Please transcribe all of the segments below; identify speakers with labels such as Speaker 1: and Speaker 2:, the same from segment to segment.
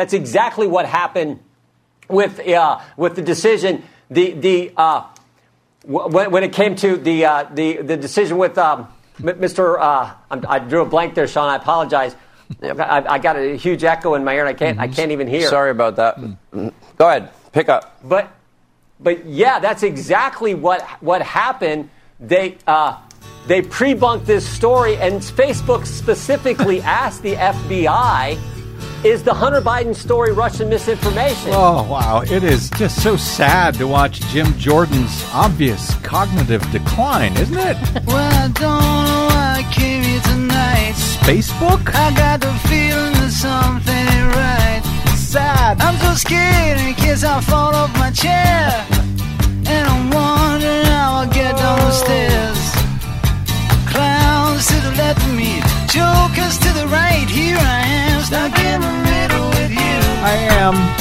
Speaker 1: That's exactly what happened with uh, with the decision. The the uh, when, when it came to the uh, the the decision with um, Mr. Uh, I drew a blank there, Sean. I apologize. I, I, got a huge echo in my ear, and I can't I can't even hear.
Speaker 2: Sorry about that. Go ahead, pick up.
Speaker 1: But but yeah, that's exactly what what happened. They uh, they pre-bunked this story, and Facebook specifically asked the FBI is the Hunter Biden story Russian misinformation?
Speaker 3: Oh, wow. It is just so sad to watch Jim Jordan's obvious cognitive decline, isn't it?
Speaker 4: well, I don't know why I came here tonight.
Speaker 3: Facebook?
Speaker 4: I got the feeling that something ain't right.
Speaker 3: Sad.
Speaker 4: I'm so scared in case I fall off my chair. And I'm wondering how I'll get down the stairs. Clowns to the left of me, jokers to the right. Here I am, stuck in the middle with you.
Speaker 3: I am.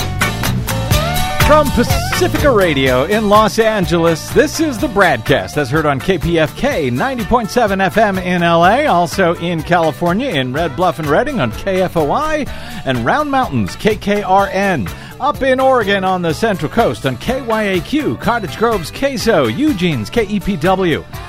Speaker 3: From Pacifica Radio in Los Angeles, this is the Bradcast that's heard on KPFK 90.7 FM in LA, also in California in Red Bluff and Redding on KFOI, and Round Mountains KKRN. Up in Oregon on the Central Coast on KYAQ, Cottage Grove's KSO, Eugene's KEPW.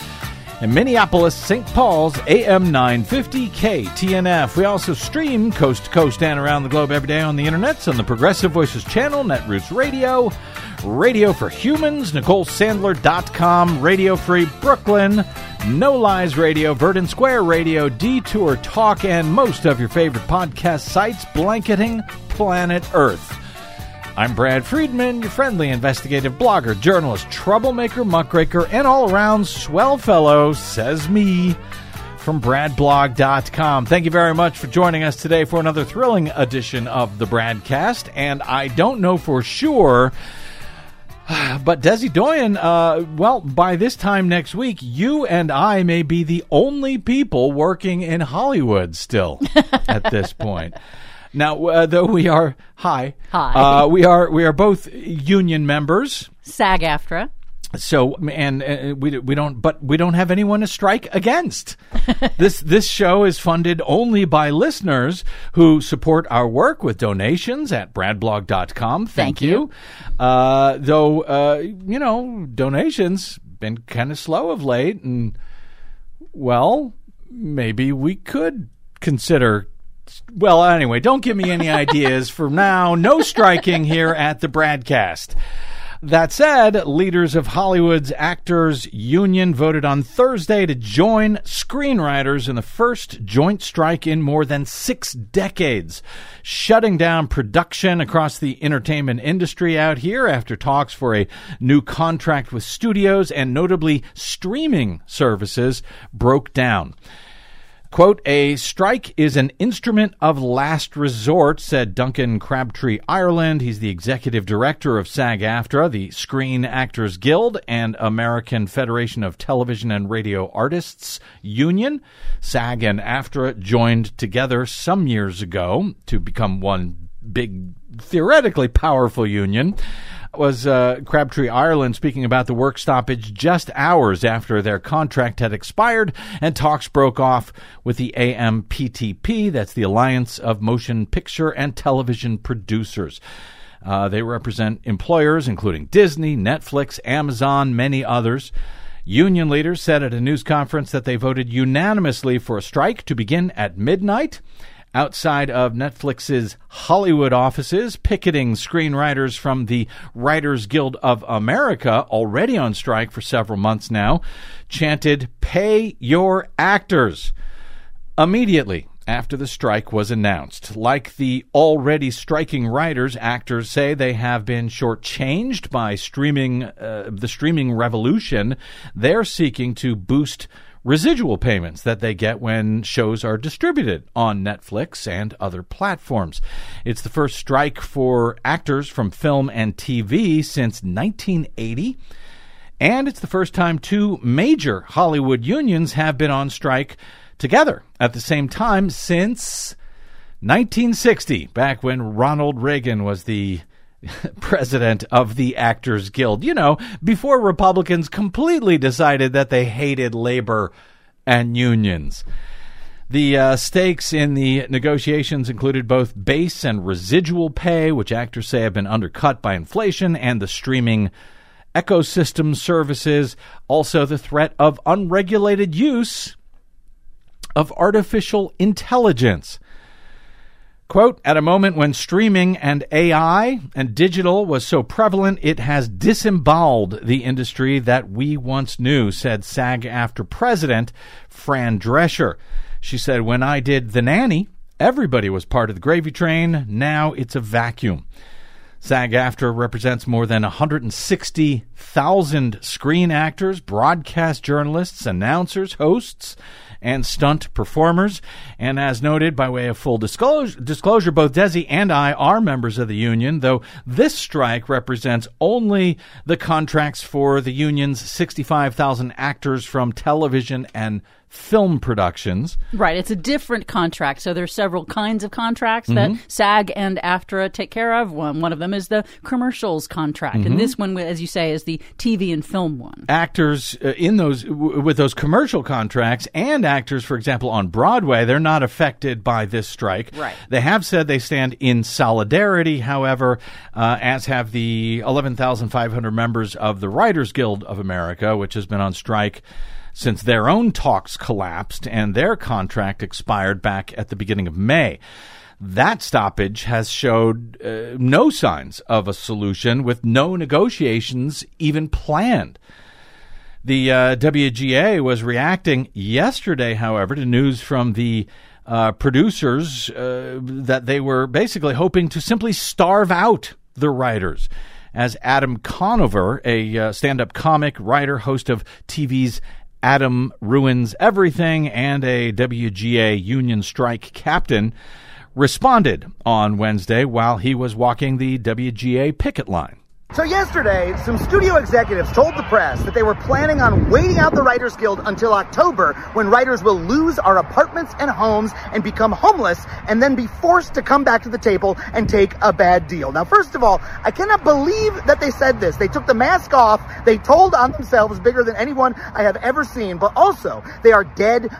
Speaker 3: in Minneapolis, St. Paul's AM 950 KTNF. We also stream coast to coast and around the globe every day on the internet on the Progressive Voices channel, Netroots Radio, Radio for Humans, NicoleSandler.com, Radio Free Brooklyn, No Lies Radio, Verdant Square Radio, Detour Talk, and most of your favorite podcast sites blanketing planet Earth. I'm Brad Friedman, your friendly investigative blogger, journalist, troublemaker, muckraker, and all around swell fellow, says me, from BradBlog.com. Thank you very much for joining us today for another thrilling edition of the Bradcast. And I don't know for sure. But Desi Doyen, uh, well, by this time next week, you and I may be the only people working in Hollywood still at this point. Now, uh, though we are hi,
Speaker 5: Hi.
Speaker 3: uh, we are we are both union members.
Speaker 5: SAG-AFTRA.
Speaker 3: So and uh, we we don't but we don't have anyone to strike against. this this show is funded only by listeners who support our work with donations at bradblog.com. Thank,
Speaker 5: Thank you.
Speaker 3: Uh, though uh, you know donations been kind of slow of late, and well, maybe we could consider. Well, anyway, don't give me any ideas for now. No striking here at the Bradcast. That said, leaders of Hollywood's Actors Union voted on Thursday to join screenwriters in the first joint strike in more than six decades, shutting down production across the entertainment industry out here after talks for a new contract with studios and notably streaming services broke down. Quote, a strike is an instrument of last resort, said Duncan Crabtree Ireland. He's the executive director of SAG AFTRA, the Screen Actors Guild, and American Federation of Television and Radio Artists Union. SAG and AFTRA joined together some years ago to become one big, theoretically powerful union was uh, Crabtree Ireland speaking about the work stoppage just hours after their contract had expired and talks broke off with the AMPTP, that's the Alliance of Motion Picture and Television Producers. Uh, they represent employers including Disney, Netflix, Amazon, many others. Union leaders said at a news conference that they voted unanimously for a strike to begin at midnight outside of Netflix's Hollywood offices, picketing screenwriters from the Writers Guild of America, already on strike for several months now, chanted, Pay your actors. Immediately after the strike was announced. Like the already striking writers, actors say they have been shortchanged by streaming, uh, the streaming revolution. They're seeking to boost residual payments that they get when shows are distributed on Netflix and other platforms. It's the first strike for actors from film and TV since 1980. And it's the first time two major Hollywood unions have been on strike together at the same time since 1960, back when Ronald Reagan was the president of the Actors Guild. You know, before Republicans completely decided that they hated labor and unions. The uh, stakes in the negotiations included both base and residual pay, which actors say have been undercut by inflation, and the streaming ecosystem services. Also, the threat of unregulated use of artificial intelligence. Quote, at a moment when streaming and AI and digital was so prevalent, it has disemboweled the industry that we once knew, said SAG AFTRA president Fran Drescher. She said, when I did The Nanny, everybody was part of the gravy train. Now it's a vacuum. SAG AFTRA represents more than 160,000 screen actors, broadcast journalists, announcers, hosts, and stunt performers. And as noted, by way of full disclosure, both Desi and I are members of the union, though this strike represents only the contracts for the union's 65,000 actors from television and film productions.
Speaker 5: Right. It's a different contract. So there's several kinds of contracts
Speaker 3: Mm-hmm.
Speaker 5: that SAG and AFTRA take care of. One, one of them is the commercials contract.
Speaker 3: Mm-hmm.
Speaker 5: And this one, as you say, is the TV and film one.
Speaker 3: actors uh, in those with those commercial contracts and actors for example on Broadway they're not affected by this strike
Speaker 5: Right.
Speaker 3: they have said they stand in solidarity however uh, as have the 11,500 members of the Writers Guild of America which has been on strike since their own talks collapsed and their contract expired back at the beginning of May that stoppage has showed uh, no signs of a solution with no negotiations even planned. The uh, WGA was reacting yesterday, however, to news from the uh, producers uh, that they were basically hoping to simply starve out the writers. As Adam Conover, a uh, stand up comic, writer, host of TV's Adam Ruins Everything, and a WGA union strike captain, responded on Wednesday while he was walking the WGA picket line.
Speaker 6: So yesterday, some studio executives told the press that they were planning on waiting out the Writers Guild until October when writers will lose our apartments and homes and become homeless and then be forced to come back to the table and take a bad deal. Now, first of all, I cannot believe that they said this. They took the mask off. They told on themselves bigger than anyone I have ever seen, but also they are dead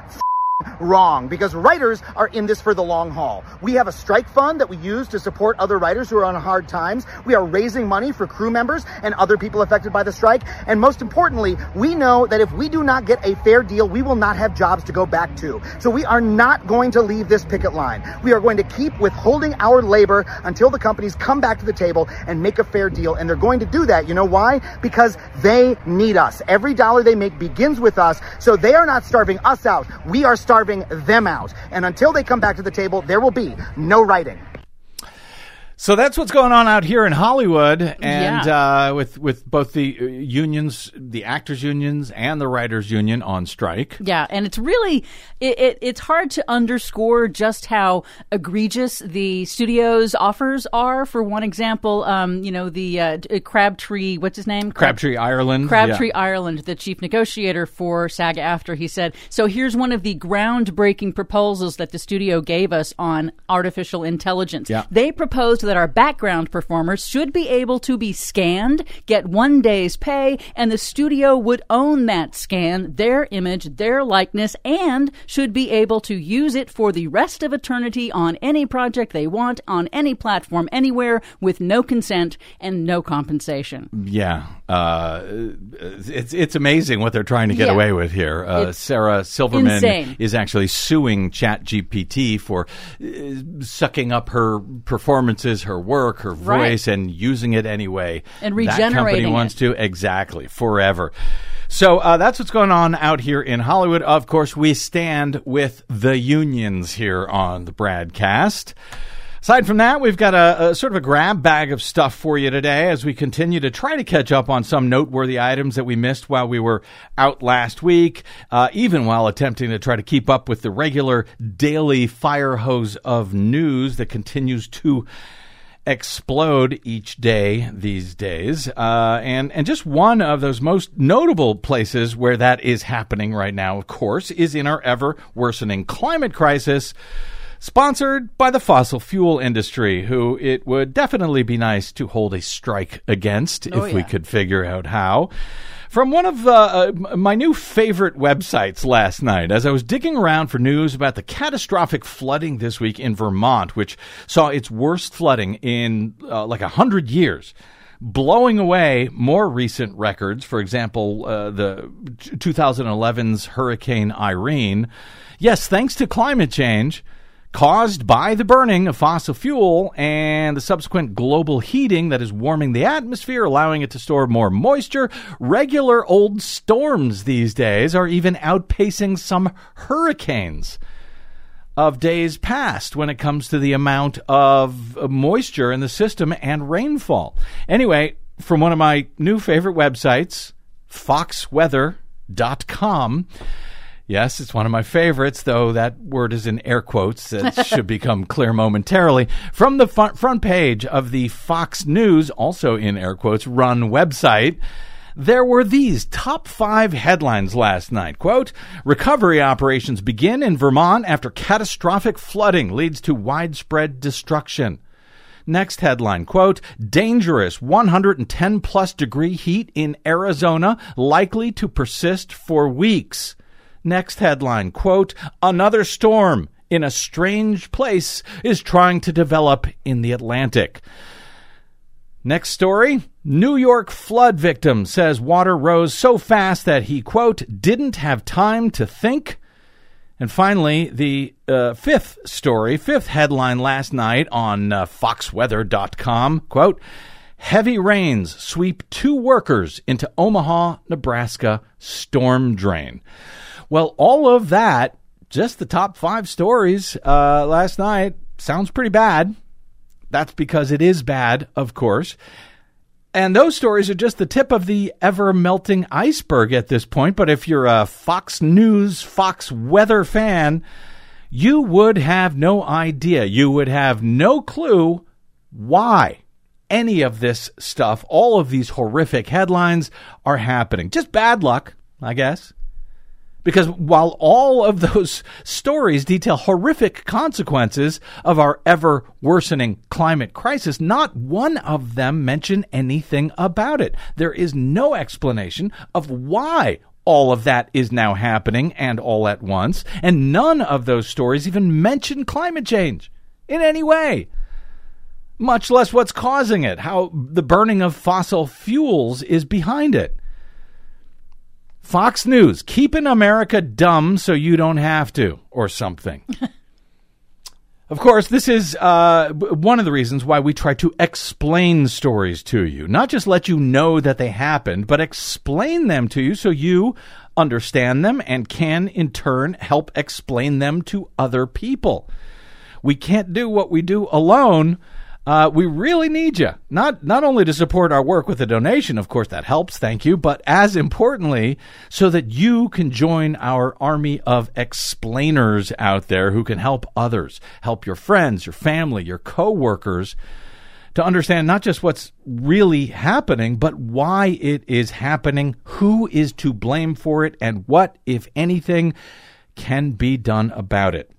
Speaker 6: wrong because writers are in this for the long haul. We have a strike fund that we use to support other writers who are on hard times. We are raising money for crew members and other people affected by the strike. And most importantly, we know that if we do not get a fair deal, we will not have jobs to go back to. So we are not going to leave this picket line. We are going to keep withholding our labor until the companies come back to the table and make a fair deal. And they're going to do that. You know why? Because they need us. Every dollar they make begins with us. So they are not starving us out. We are starving them out. And until they come back to the table, there will be no writing.
Speaker 3: So that's what's going on out here in Hollywood, and
Speaker 5: Yeah.
Speaker 3: uh, with with both the uh, unions, the actors' unions, and the writers' union on strike.
Speaker 5: Yeah, and it's really it, it, it's hard to underscore just how egregious the studio's offers are. For one example, um, you know the uh, Crabtree, what's his name?
Speaker 3: Crabtree Ireland.
Speaker 5: Crabtree
Speaker 3: yeah.
Speaker 5: Ireland, the chief negotiator for SAG AFTRA he said, So here's one of the groundbreaking proposals that the studio gave us on artificial intelligence.
Speaker 3: Yeah.
Speaker 5: They proposed that our background performers should be able to be scanned, get one day's pay, and the studio would own that scan, their image, their likeness, and should be able to use it for the rest of eternity on any project they want, on any platform, anywhere, with no consent and no compensation.
Speaker 3: Yeah, uh, it's it's amazing what they're trying to get
Speaker 5: Yeah.
Speaker 3: away with here. Uh, Sarah Silverman
Speaker 5: insane.
Speaker 3: is actually suing ChatGPT for uh, sucking up her performances, her work, her
Speaker 5: Right.
Speaker 3: voice, and using it anyway.
Speaker 5: And
Speaker 3: that company wants
Speaker 5: it.
Speaker 3: to exactly forever. So uh, that's what's going on out here in Hollywood. Of course, we stand with the unions here on the Bradcast. Aside from that, we've got a, a, sort of a grab bag of stuff for you today as we continue to try to catch up on some noteworthy items that we missed while we were out last week, uh, even while attempting to try to keep up with the regular daily fire hose of news that continues to explode each day these days. Uh, and, and just one of those most notable places where that is happening right now, of course, is in our ever worsening climate crisis sponsored by the fossil fuel industry, who it would definitely be nice to hold a strike against
Speaker 5: Oh,
Speaker 3: if we could figure out how. From one of uh, uh, my new favorite websites last night, as I was digging around for news about the catastrophic flooding this week in Vermont, which saw its worst flooding in uh, like a hundred years blowing away more recent records. For example, uh, the 2011's Hurricane Irene. Yes, thanks to climate change caused by the burning of fossil fuel and the subsequent global heating that is warming the atmosphere, allowing it to store more moisture. Regular old storms these days are even outpacing some hurricanes of days past when it comes to the amount of moisture in the system and rainfall. Anyway, from one of my new favorite websites, foxweather.com. Yes, it's one of my favorites, though that word is in air quotes. That should become clear momentarily. From the front, front page of the Fox News, also in air quotes, run website, there were these top five headlines last night. Quote, recovery operations begin in Vermont after catastrophic flooding leads to widespread destruction. Next headline, quote, dangerous 110 plus degree heat in Arizona likely to persist for weeks. Next headline, quote, another storm in a strange place is trying to develop in the Atlantic. Next story New York flood victim says water rose so fast that he, quote, didn't have time to think. And finally, the uh, fifth story, fifth headline last night on uh, foxweather.com, quote, heavy rains sweep two workers into Omaha, Nebraska storm drain. Well, all of that, just the top five stories uh, last night, sounds pretty bad. That's because it is bad, of course. And those stories are just the tip of the ever melting iceberg at this point. But if you're a Fox News, Fox weather fan, you would have no idea. You would have no clue why any of this stuff, all of these horrific headlines are happening. Just bad luck, I guess. Because while all of those stories detail horrific consequences of our ever worsening climate crisis, not one of them mention anything about it. There is no explanation of why all of that is now happening and all at once, and none of those stories even mention climate change in any way. Much less what's causing it, how the burning of fossil fuels is behind it. Fox News, keeping America dumb so you don't have to, or something. of course, this is uh, one of the reasons why we try to explain stories to you. Not just let you know that they happened, but explain them to you so you understand them and can, in turn, help explain them to other people. We can't do what we do alone. Uh, we really need you. Not not only to support our work with a donation, of course that helps, thank you, but as importantly, so that you can join our army of explainers out there who can help others, help your friends, your family, your coworkers to understand not just what's really happening, but why it is happening, who is to blame for it, and what, if anything, can be done about it.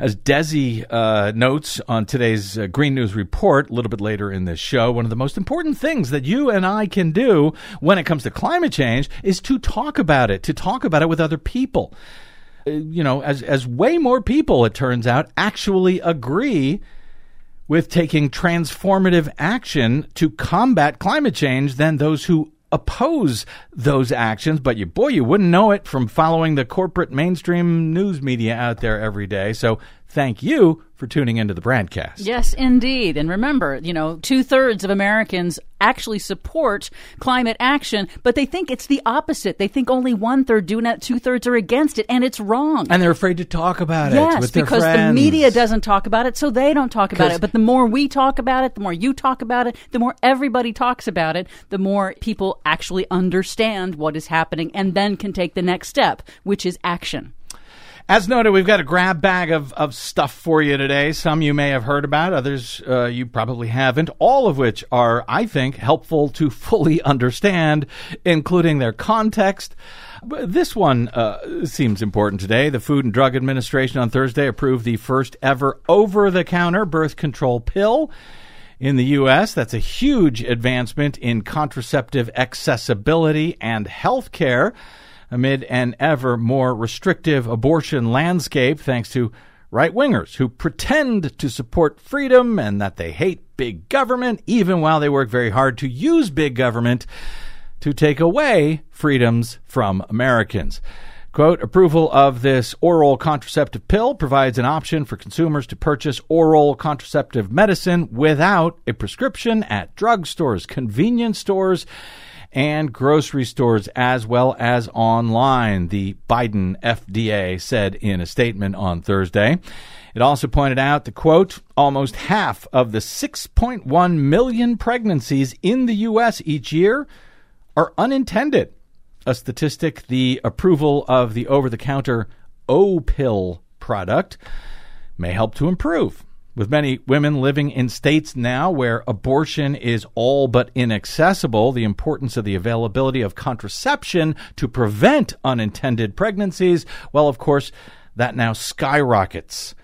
Speaker 3: As Desi uh, notes on today's uh, Green News Report, a little bit later in this show, one of the most important things that you and I can do when it comes to climate change is to talk about it, to talk about it with other people. Uh, you know, as, as way more people, it turns out, actually agree with taking transformative action to combat climate change than those who oppose those actions. But you, boy, you wouldn't know it from following the corporate mainstream news media out there every day. So thank you for tuning into the Bradcast.
Speaker 5: Yes, indeed. And remember, you know, two thirds of Americans actually support climate action, but they think it's the opposite. They think only one third do it, two thirds are against it, and it's wrong.
Speaker 3: And they're afraid to talk about it
Speaker 5: Yes,
Speaker 3: with their
Speaker 5: because the media doesn't talk about it, so they don't talk about it. But the more we talk about it, the more you talk about it, the more everybody talks about it, the more people actually understand what is happening and then can take the next step, which is action.
Speaker 3: As noted, we've got a grab bag of, of stuff for you today. Some you may have heard about, others uh, you probably haven't, all of which are, I think, helpful to fully understand, including their context. This one uh, seems important today. The Food and Drug Administration on Thursday approved the first ever over the counter birth control pill in the U.S. That's a huge advancement in contraceptive accessibility and health care amid an ever more restrictive abortion landscape, thanks to right wingers who pretend to support freedom and that they hate big government, even while they work very hard to use big government to take away freedoms from Americans. Quote, approval of this oral contraceptive pill provides an option for consumers to purchase oral contraceptive medicine without a prescription at drugstores, convenience stores, and grocery stores, as well as online, the Biden FDA said in a statement on Thursday. It also pointed out the quote, almost half of the 6.1 million pregnancies in the U.S. each year are unintended. A statistic the approval of the over the counter Opill product may help to improve. With many women living in states now where abortion is all but inaccessible, the importance of the availability of contraception to prevent unintended pregnancies, well, of course, that now skyrockets.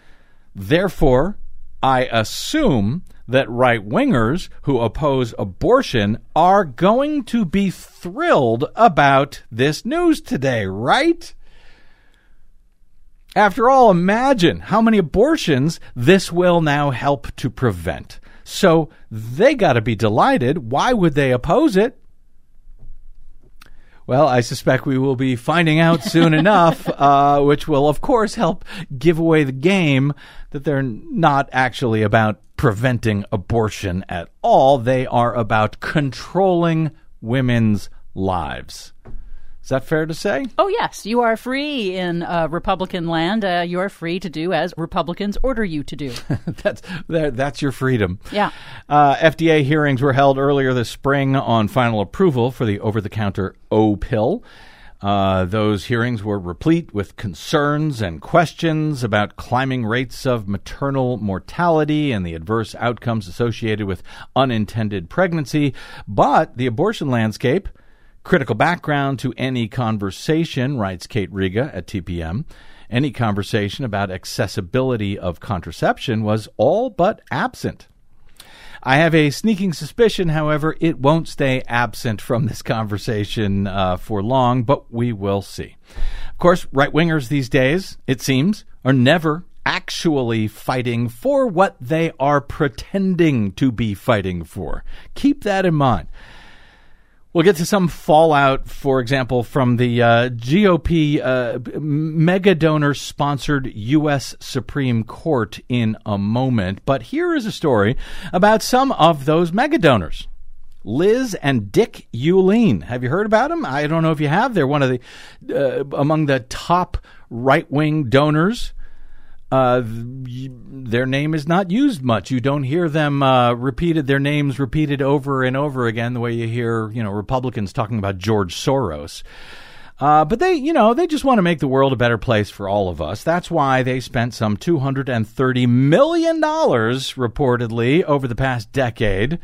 Speaker 3: Therefore, I assume that right wingers who oppose abortion are going to be thrilled about this news today, right? After all, imagine how many abortions this will now help to prevent. So they got to be delighted. Why would they oppose it? Well, I suspect we will be finding out soon enough, uh, which will, of course, help give away the game that they're not actually about preventing abortion at all. They are about controlling women's lives. Is that fair to say?
Speaker 5: Oh, yes, you are free in uh, Republican land. Uh, you are free to do as Republicans order you to do.
Speaker 3: that's that, that's your freedom.
Speaker 5: Yeah.
Speaker 3: Uh, FDA hearings were held earlier this spring on final approval for the over-the-counter Opill. Uh, those hearings were replete with concerns and questions about climbing rates of maternal mortality and the adverse outcomes associated with unintended pregnancy. But the abortion landscape Critical background to any conversation, writes Kate Riga at TPM. Any conversation about accessibility of contraception was all but absent. I have a sneaking suspicion, however, it won't stay absent from this conversation uh, for long, but we will see. Of course, right wingers these days, it seems, are never actually fighting for what they are pretending to be fighting for. Keep that in mind. We'll get to some fallout, for example, from the uh, GOP uh, mega donor sponsored U.S. Supreme Court in a moment. But here is a story about some of those mega donors. Liz and Dick Uihlein. Have you heard about them? I don't know if you have. They're one of the uh, among the top right wing donors uh, th- their name is not used much. You don't hear them uh, repeated, their names repeated over and over again, the way you hear, you know, Republicans talking about George Soros. Uh, but they, you know, they just want to make the world a better place for all of us. That's why they spent some $230 million, reportedly, over the past decade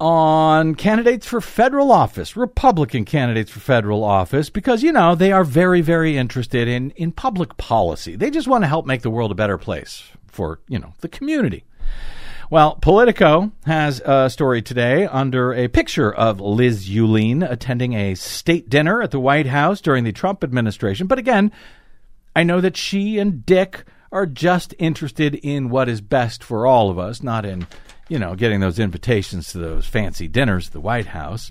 Speaker 3: on candidates for federal office, Republican candidates for federal office, because, you know, they are very, very interested in, in public policy. They just want to help make the world a better place for, you know, the community. Well, Politico has a story today under a picture of Liz Uihlein attending a state dinner at the White House during the Trump administration. But again, I know that she and Dick are just interested in what is best for all of us, not in you know, getting those invitations to those fancy dinners at the White House.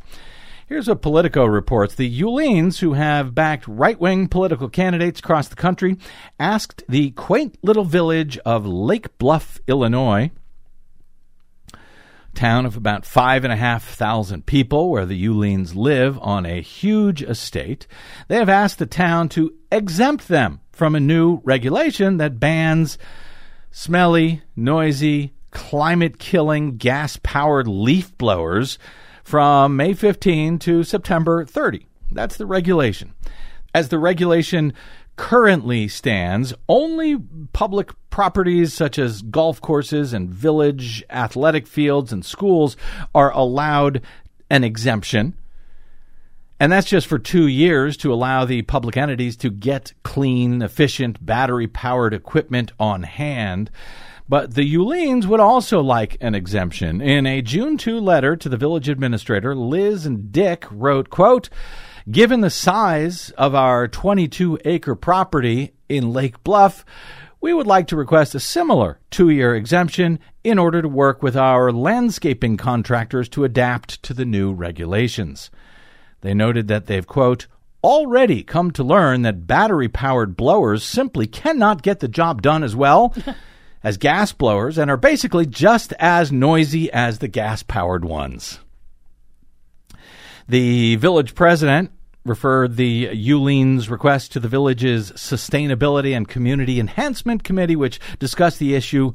Speaker 3: Here's what Politico reports. The Uihleins, who have backed right wing political candidates across the country, asked the quaint little village of Lake Bluff, Illinois, town of about five and a half thousand people where the Uihleins live on a huge estate. They have asked the town to exempt them from a new regulation that bans smelly, noisy, climate killing gas powered leaf blowers from May 15 to September 30. That's the regulation. As the regulation currently stands, only public properties such as golf courses and village athletic fields and schools are allowed an exemption. And that's just for two years to allow the public entities to get clean, efficient, battery powered equipment on hand. But the Uihleins would also like an exemption. In a June 2 letter to the village administrator, Liz and Dick wrote, quote, Given the size of our 22 acre property in Lake Bluff, we would like to request a similar two year exemption in order to work with our landscaping contractors to adapt to the new regulations. They noted that they've, quote, already come to learn that battery powered blowers simply cannot get the job done as well as gas blowers and are basically just as noisy as the gas powered ones. The village president referred the Uihleins' request to the village's Sustainability and Community Enhancement Committee, which discussed the issue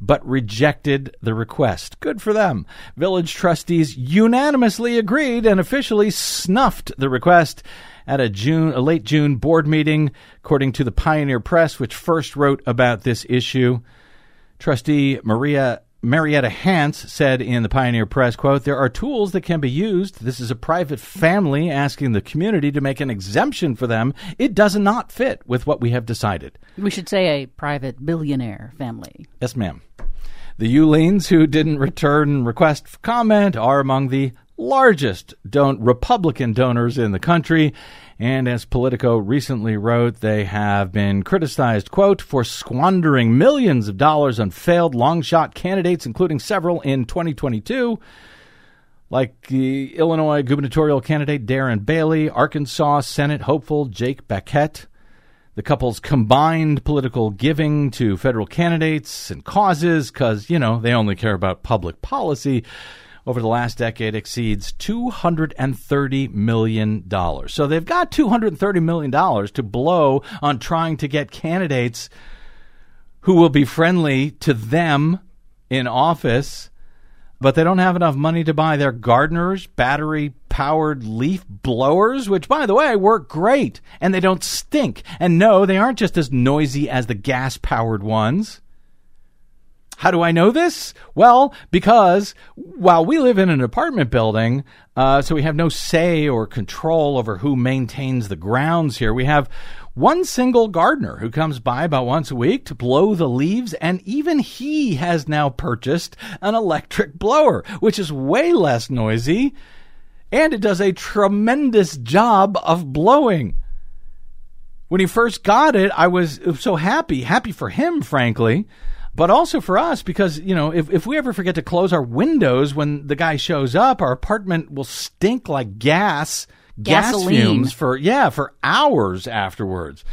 Speaker 3: but rejected the request. Good for them. Village trustees unanimously agreed and officially snuffed the request at a June a late June board meeting according to the Pioneer Press which first wrote about this issue. Trustee Maria Marietta Hance said in the Pioneer Press, quote, There are tools that can be used. This is a private family asking the community to make an exemption for them. It does not fit with what we have decided.
Speaker 5: We should say a private billionaire family.
Speaker 3: Yes, ma'am. The Uihleins who didn't return request for comment are among the largest don- Republican donors in the country. And as Politico recently wrote, they have been criticized, quote, for squandering millions of dollars on failed long shot candidates, including several in 2022, like the Illinois gubernatorial candidate Darren Bailey, Arkansas Senate hopeful Jake Bequette. The couple's combined political giving to federal candidates and causes, because, you know, they only care about public policy over the last decade exceeds $230 million. So they've got $230 million to blow on trying to get candidates who will be friendly to them in office, but they don't have enough money to buy their gardeners, battery powered leaf blowers, which, by the way, work great and they don't stink. And no, they aren't just as noisy as the gas powered ones. How do I know this? Well, because while we live in an apartment building, uh, so we have no say or control over who maintains the grounds here, we have one single gardener who comes by about once a week to blow the leaves, and even he has now purchased an electric blower, which is way less noisy, and it does a tremendous job of blowing. When he first got it, I was so happy, happy for him, frankly but also for us because you know if, if we ever forget to close our windows when the guy shows up our apartment will stink like gas
Speaker 5: Gasoline.
Speaker 3: gas fumes for yeah for hours afterwards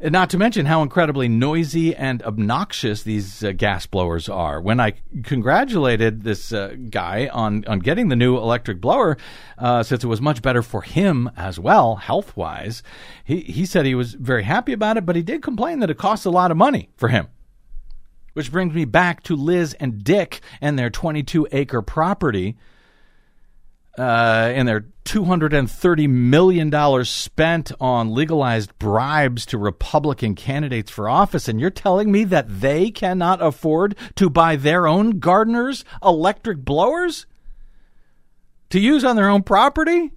Speaker 3: and not to mention how incredibly noisy and obnoxious these uh, gas blowers are. When I congratulated this uh, guy on, on getting the new electric blower, uh, since it was much better for him as well, health wise, he, he said he was very happy about it, but he did complain that it costs a lot of money for him. Which brings me back to Liz and Dick and their 22 acre property uh, and their $230 million spent on legalized bribes to Republican candidates for office. And you're telling me that they cannot afford to buy their own gardeners electric blowers to use on their own property?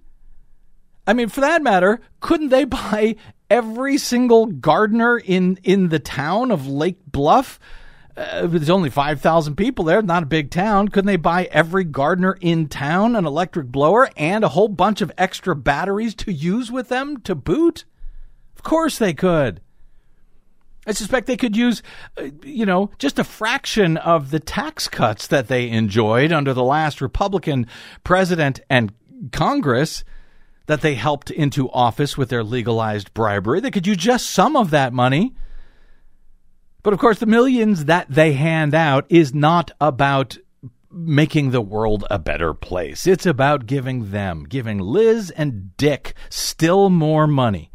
Speaker 3: I mean, for that matter, couldn't they buy every single gardener in, in the town of Lake Bluff? Uh, there's only 5,000 people there, not a big town. Couldn't they buy every gardener in town an electric blower and a whole bunch of extra batteries to use with them to boot? Of course they could. I suspect they could use, uh, you know, just a fraction of the tax cuts that they enjoyed under the last Republican president and Congress that they helped into office with their legalized bribery. They could use just some of that money. But of course, the millions that they hand out is not about making the world a better place. It's about giving them, giving Liz and Dick still more money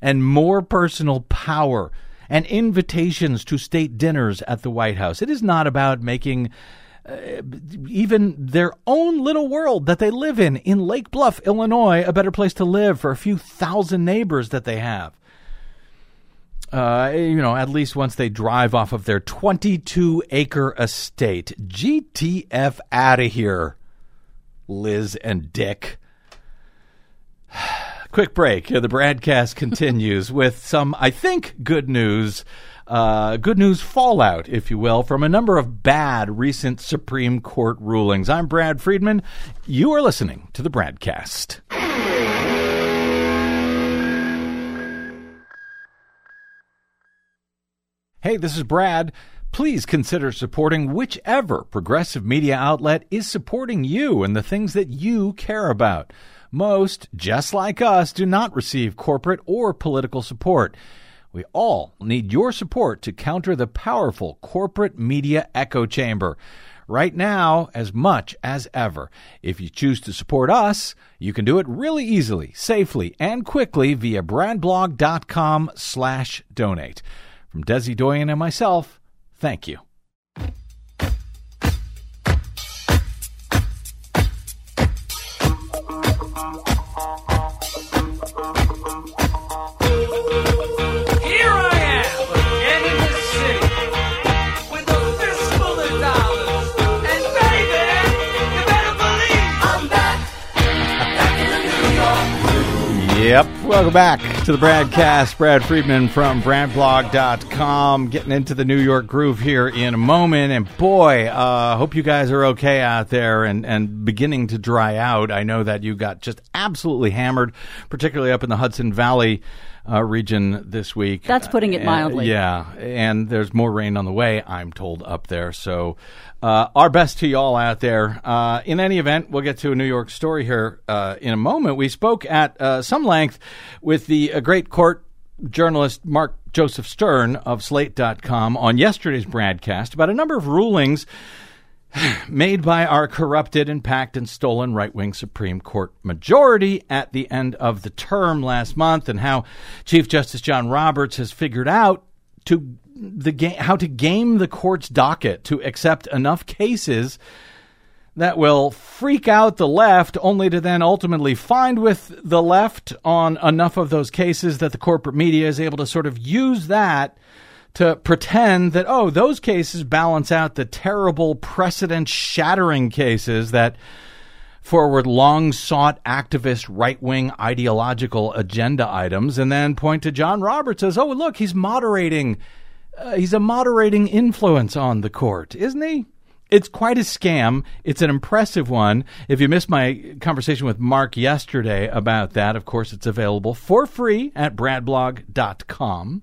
Speaker 3: and more personal power and invitations to state dinners at the White House. It is not about making uh, even their own little world that they live in in Lake Bluff, Illinois, a better place to live for a few thousand neighbors that they have. Uh, you know, at least once they drive off of their 22 acre estate. GTF out of here, Liz and Dick. Quick break. The Bradcast continues with some, I think, good news. Uh, good news fallout, if you will, from a number of bad recent Supreme Court rulings. I'm Brad Friedman. You are listening to the Bradcast. Hey, this is Brad. Please consider supporting whichever progressive media outlet is supporting you and the things that you care about. Most, just like us, do not receive corporate or political support. We all need your support to counter the powerful corporate media echo chamber. Right now, as much as ever. If you choose to support us, you can do it really easily, safely, and quickly via bradblog.com slash donate. From Desi Doyen and myself, thank you.
Speaker 7: Here I am again in the city with a fistful of dollars, and baby, you better believe I'm back.
Speaker 3: Yep, welcome back, to the Bradcast. Brad Friedman from BradBlog.com. Getting into the New York groove here in a moment. And boy, uh, hope you guys are okay out there and, and beginning to dry out. I know that you got just absolutely hammered, particularly up in the Hudson Valley uh, region this week.
Speaker 5: That's putting it
Speaker 3: Uh,
Speaker 5: mildly.
Speaker 3: yeah. And there's more rain on the way, I'm told, up there. So uh, our best to y'all out there. Uh, in any event, we'll get to a New York story here uh, in a moment. We spoke at uh, some length with the uh, great court journalist Mark Joseph Stern of Slate.com on yesterday's broadcast about a number of rulings made by our corrupted and packed and stolen right wing Supreme Court majority at the end of the term last month, and how Chief Justice John Roberts has figured out to the how to game the court's docket to accept enough cases that will freak out the left, only to then ultimately find with the left on enough of those cases that the corporate media is able to sort of use that to pretend that, oh, those cases balance out the terrible precedent shattering cases that forward long sought activist right wing ideological agenda items, and then point to John Roberts as, oh, look, he's moderating. Uh, he's a moderating influence on the court, isn't he? It's quite a scam. It's an impressive one. If you missed my conversation with Mark yesterday about that, of course, it's available for free at bradblog.com.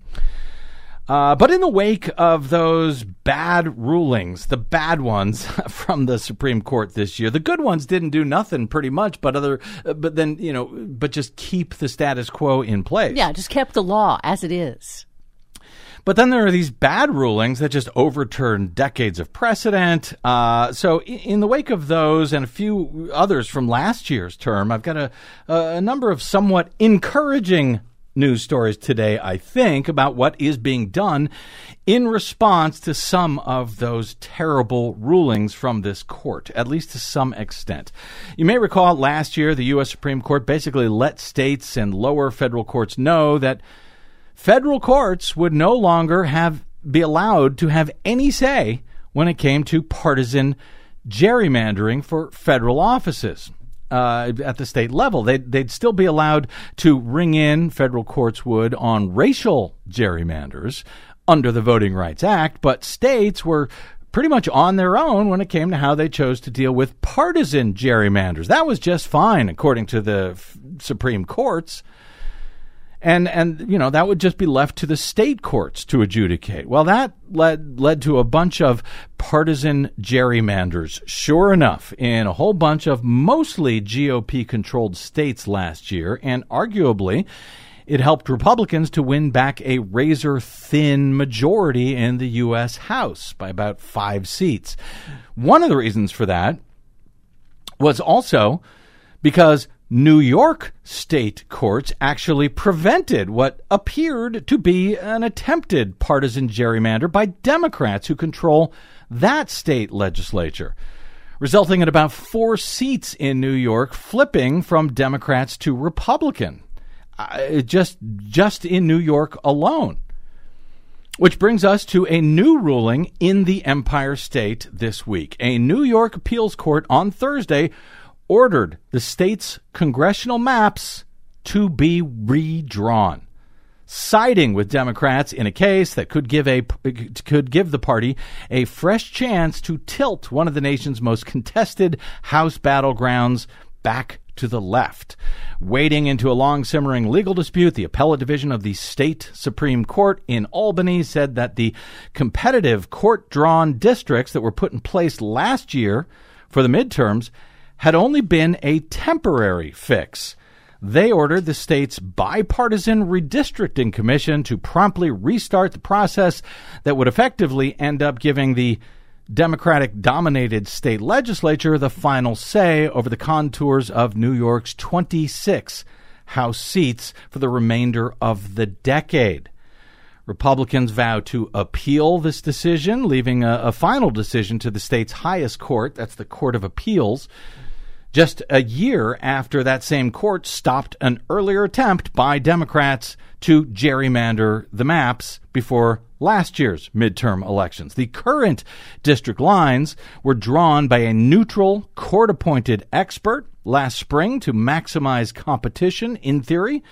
Speaker 3: Uh, but in the wake of those bad rulings, the bad ones from the Supreme Court this year, the good ones didn't do nothing pretty much, but other, uh, but then you know, but just keep the status quo in place.
Speaker 5: Yeah, just kept the law as it is.
Speaker 3: But then there are these bad rulings that just overturn decades of precedent. Uh, so, in, in the wake of those and a few others from last year's term, I've got a, a number of somewhat encouraging news stories today, I think, about what is being done in response to some of those terrible rulings from this court, at least to some extent. You may recall last year, the U.S. Supreme Court basically let states and lower federal courts know that federal courts would no longer have be allowed to have any say when it came to partisan gerrymandering for federal offices. Uh, at the state level, they'd, they'd still be allowed to ring in, federal courts would, on racial gerrymanders under the Voting Rights Act, but states were pretty much on their own when it came to how they chose to deal with partisan gerrymanders. That was just fine, according to the f- Supreme Courts. And and you know that would just be left to the state courts to adjudicate. Well, that led led to a bunch of partisan gerrymanders. Sure enough, in a whole bunch of mostly GOP controlled states last year, and arguably. It helped Republicans to win back a razor thin majority in the U.S. House by about five seats. One of the reasons for that was also because New York state courts actually prevented what appeared to be an attempted partisan gerrymander by Democrats who control that state legislature, resulting in about four seats in New York flipping from Democrats to Republican. Uh, just just in New York alone. Which brings us to a new ruling in the Empire State this week. A New York appeals court on Thursday ordered the state's congressional maps to be redrawn, siding with Democrats in a case that could give a could give the party a fresh chance to tilt one of the nation's most contested House battlegrounds back to the left. Wading into a long simmering legal dispute, the appellate division of the state Supreme Court in Albany said that the competitive court drawn districts that were put in place last year for the midterms had only been a temporary fix. They ordered the state's bipartisan redistricting commission to promptly restart the process that would effectively end up giving the Democratic dominated state legislature the final say over the contours of New York's 26 House seats for the remainder of the decade. Republicans vow to appeal this decision, leaving a, a, final decision to the state's highest court, that's the Court of Appeals, just a year after that same court stopped an earlier attempt by Democrats to gerrymander the maps before last year's midterm elections. The current district lines were drawn by a neutral, court appointed expert last spring to maximize competition in theory.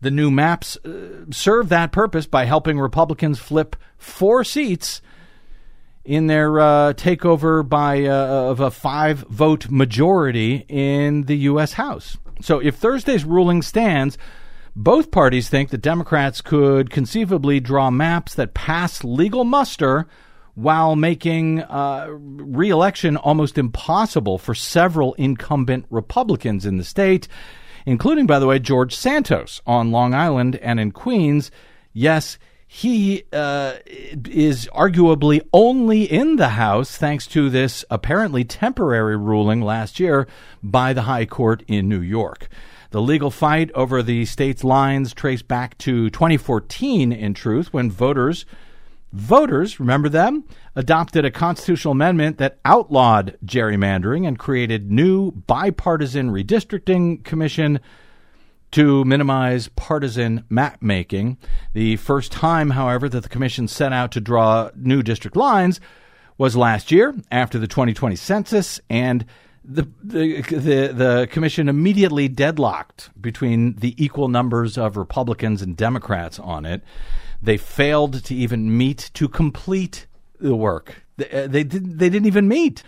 Speaker 3: The new maps uh, serve that purpose by helping Republicans flip four seats in their uh, takeover by uh, of a five vote majority in the U.S. House. So if Thursday's ruling stands, both parties think that Democrats could conceivably draw maps that pass legal muster while making uh, reelection almost impossible for several incumbent Republicans in the state, including, by the way, George Santos on Long Island and in Queens. Yes, he uh, is arguably only in the House thanks to this apparently temporary ruling last year by the High Court in New York. The legal fight over the state's lines traced back to 2014, in truth, when voters, voters, remember them, adopted a constitutional amendment that outlawed gerrymandering and created new bipartisan redistricting commission to minimize partisan map making. The first time, however, that the commission set out to draw new district lines was last year after the 2020 census and the, the the the commission immediately deadlocked between the equal numbers of Republicans and Democrats on it. They failed to even meet to complete the work. They, uh, they didn't. They didn't even meet.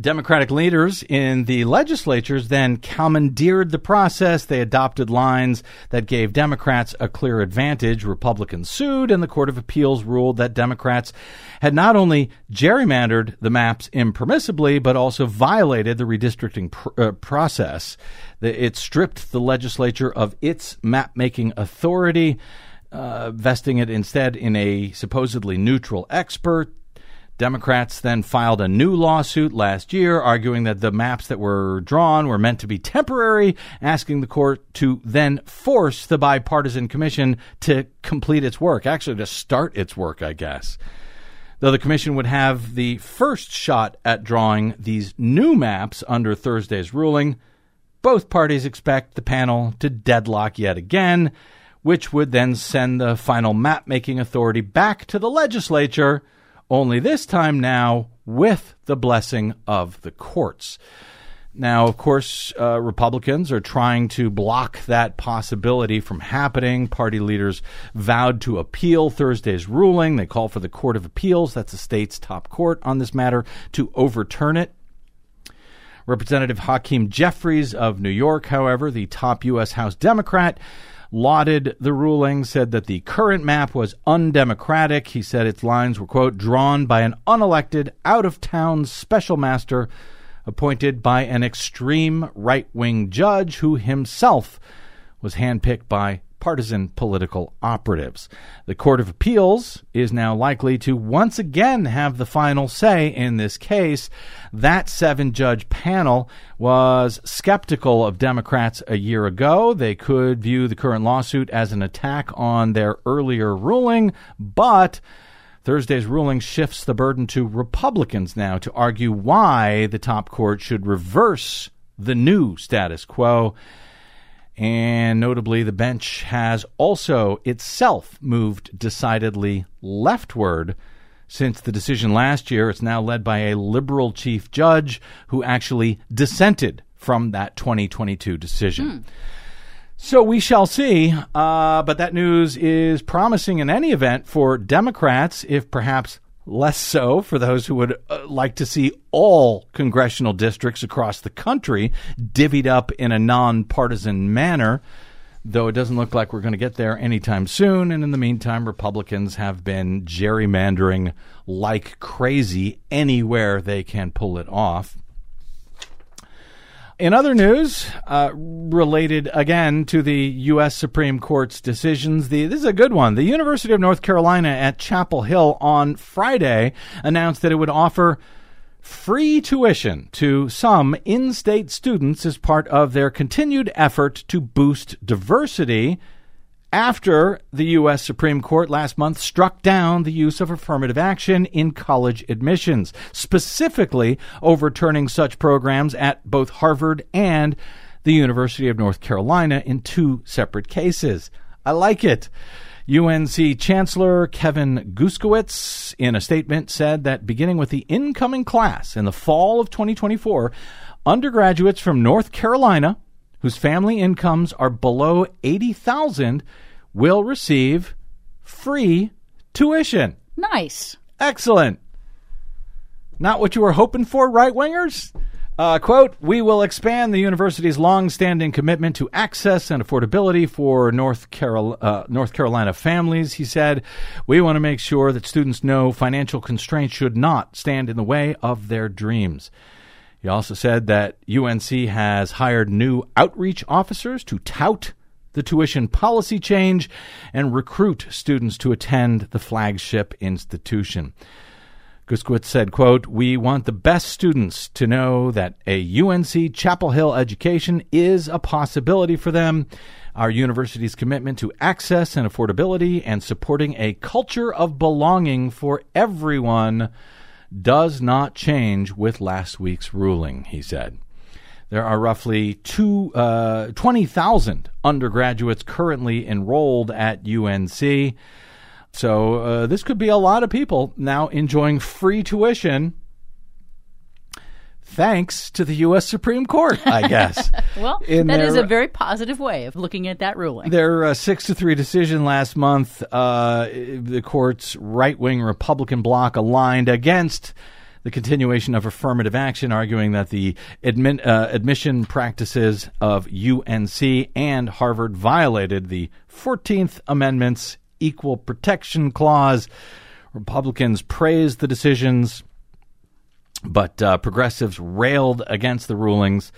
Speaker 3: Democratic leaders in the legislatures then commandeered the process. They adopted lines that gave Democrats a clear advantage. Republicans sued, and the Court of Appeals ruled that Democrats had not only gerrymandered the maps impermissibly, but also violated the redistricting pr- uh, process. It stripped the legislature of its map making authority. Uh, vesting it instead in a supposedly neutral expert. Democrats then filed a new lawsuit last year arguing that the maps that were drawn were meant to be temporary, asking the court to then force the bipartisan commission to complete its work, actually to start its work, I guess. Though the commission would have the first shot at drawing these new maps under Thursday's ruling, both parties expect the panel to deadlock yet again, which would then send the final map making authority back to the legislature only this time now with the blessing of the courts. Now, of course, uh, Republicans are trying to block that possibility from happening. Party leaders vowed to appeal Thursday's ruling. They call for the Court of Appeals, that's the state's top court on this matter, to overturn it. Representative Hakeem Jeffries of New York, however, the top U.S. House Democrat, lauded the ruling, said that the current map was undemocratic. He said its lines were, quote, drawn by an unelected, out of town special master appointed by an extreme right wing judge who himself was handpicked by partisan political operatives. The Court of Appeals is now likely to once again have the final say in this case. That seven judge panel was skeptical of Democrats a year ago. They could view the current lawsuit as an attack on their earlier ruling, but Thursday's ruling shifts the burden to Republicans now to argue why the top court should reverse the new status quo. And notably, the bench has also itself moved decidedly leftward since the decision last year. It's now led by a liberal chief judge who actually dissented from that 2022 decision. So we shall see. Uh, but that news is promising in any event for Democrats, if perhaps less so for those who would uh, like to see all congressional districts across the country divvied up in a nonpartisan manner. Though it doesn't look like we're going to get there anytime soon. And in the meantime, Republicans have been gerrymandering like crazy anywhere they can pull it off. In other news, uh, related again to the U.S. Supreme Court's decisions, the, this is a good one. The University of North Carolina at Chapel Hill on Friday announced that it would offer free tuition to some in state students as part of their continued effort to boost diversity after the U.S. Supreme Court last month struck down the use of affirmative action in college admissions, specifically overturning such programs at both Harvard and the University of North Carolina in two separate cases. I like it. UNC Chancellor Kevin Guskiewicz, in a statement, said that beginning with the incoming class in the fall of 2024, undergraduates from North Carolina whose family incomes are below 80,000 will receive free tuition.
Speaker 5: Nice.
Speaker 3: Excellent. Not what you were hoping for, right wingers? Uh, quote, we will expand the university's long-standing commitment to access and affordability for North, Carol- uh, North Carolina families, he said. We want to make sure that students know financial constraints should not stand in the way of their dreams. He also said that UNC has hired new outreach officers to tout the tuition policy change and recruit students to attend the flagship institution. Guskiewicz said, quote, We want the best students to know that a UNC Chapel Hill education is a possibility for them. Our university's commitment to access and affordability and supporting a culture of belonging for everyone does not change with last week's ruling, he said. There are roughly uh, 20,000 undergraduates currently enrolled at UNC. So uh, this could be a lot of people now enjoying free tuition thanks to the U.S. Supreme Court, I guess.
Speaker 5: Well,
Speaker 3: In
Speaker 5: that is
Speaker 3: their-
Speaker 5: a very positive way of looking at that ruling.
Speaker 3: Their uh, six to three decision last month, uh, the court's right wing Republican bloc aligned against the continuation of affirmative action, arguing that the admin, uh, admission practices of UNC and Harvard violated the 14th Amendment's Equal Protection Clause. Republicans praised the decisions, but uh, progressives railed against the rulings,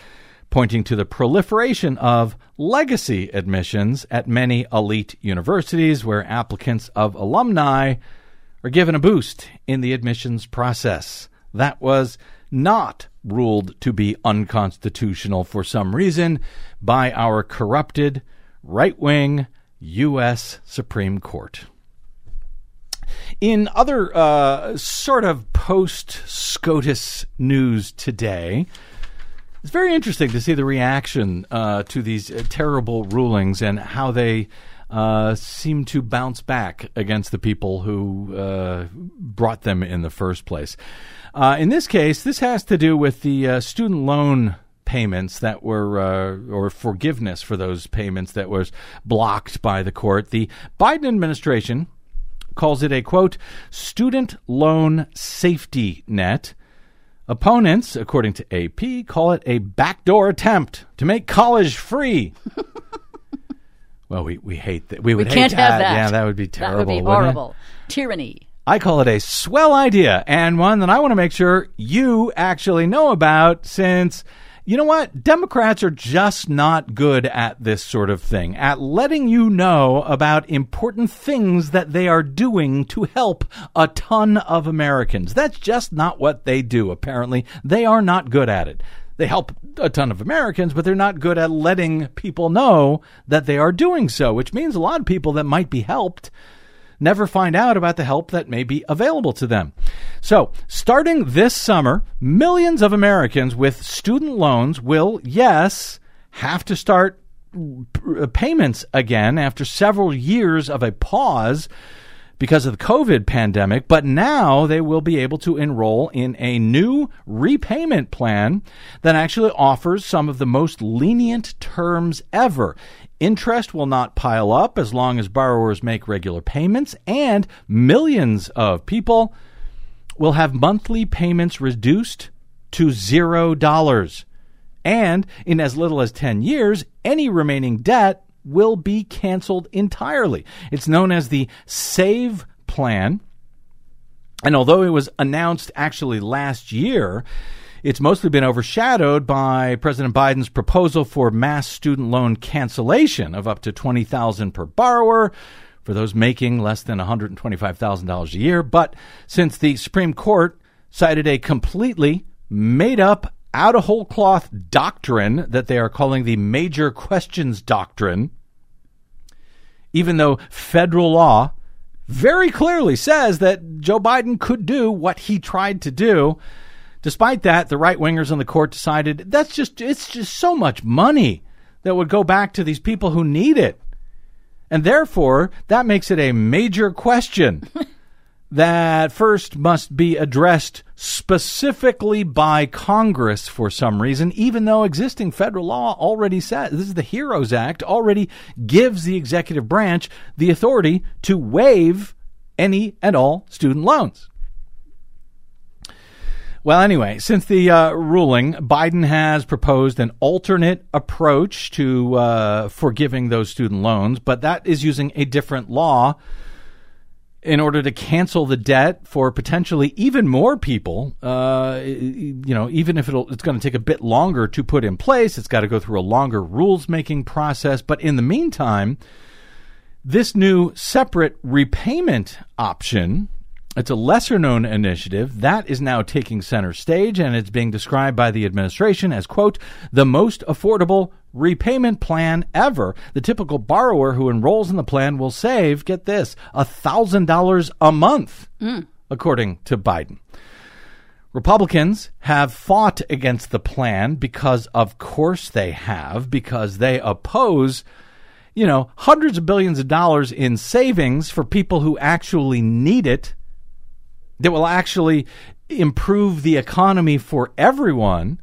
Speaker 3: pointing to the proliferation of legacy admissions at many elite universities where applicants of alumni are given a boost in the admissions process. That was not ruled to be unconstitutional for some reason by our corrupted right wing U.S. Supreme Court. In other uh, sort of post SCOTUS news today, it's very interesting to see the reaction uh, to these uh, terrible rulings and how they uh, seem to bounce back against the people who uh, brought them in the first place. Uh, in this case, this has to do with the uh, student loan payments that were, uh, or forgiveness for those payments that was blocked by the court. The Biden administration calls it a quote, student loan safety net. Opponents, according to AP, call it a backdoor attempt to make college free. Well, we, we hate that. We
Speaker 5: We
Speaker 3: would hate
Speaker 5: can't have that.
Speaker 3: Yeah, that would be terrible.
Speaker 5: That would be horrible. Tyranny.
Speaker 3: I call it a swell idea and one that I want to make sure you actually know about since you know what? Democrats are just not good at this sort of thing, at letting you know about important things that they are doing to help a ton of Americans. That's just not what they do, apparently. They are not good at it. They help a ton of Americans, but they're not good at letting people know that they are doing so, which means a lot of people that might be helped never find out about the help that may be available to them. So, starting this summer, millions of Americans with student loans will, yes, have to start payments again after several years of a pause because of the COVID pandemic, but now they will be able to enroll in a new repayment plan that actually offers some of the most lenient terms ever. Interest will not pile up as long as borrowers make regular payments, and millions of people will have monthly payments reduced to zero dollars. And in as little as 10 years, any remaining debt will be canceled entirely. It's known as the SAVE plan. And although it was announced actually last year, it's mostly been overshadowed by President Biden's proposal for mass student loan cancellation of up to 20,000 per borrower for those making less than $125,000 a year. But since the Supreme Court cited a completely made up out of whole cloth doctrine that they are calling the major questions doctrine, even though federal law very clearly says that Joe Biden could do what he tried to do. Despite that, the right wingers on the court decided that's just it's just so much money that would go back to these people who need it. And therefore, that makes it a major question that first must be addressed specifically by Congress for some reason, even though existing federal law already says this is the HEROES Act, already gives the executive branch the authority to waive any and all student loans. Well, anyway, since the uh, ruling, Biden has proposed an alternate approach to uh, forgiving those student loans, but that is using a different law in order to cancel the debt for potentially even more people. Uh, you know, even if it's going to take a bit longer to put in place, it's got to go through a longer rules making process. But in the meantime, this new separate repayment option it's a lesser known initiative that is now taking center stage and it's being described by the administration as quote the most affordable repayment plan ever. The typical borrower who enrolls in the plan will save get this $1000 a month mm. according to biden. Republicans have fought against the plan because, of course, they have, because they oppose, you know, hundreds of billions of dollars in savings for people who actually need it that will actually improve the economy for everyone,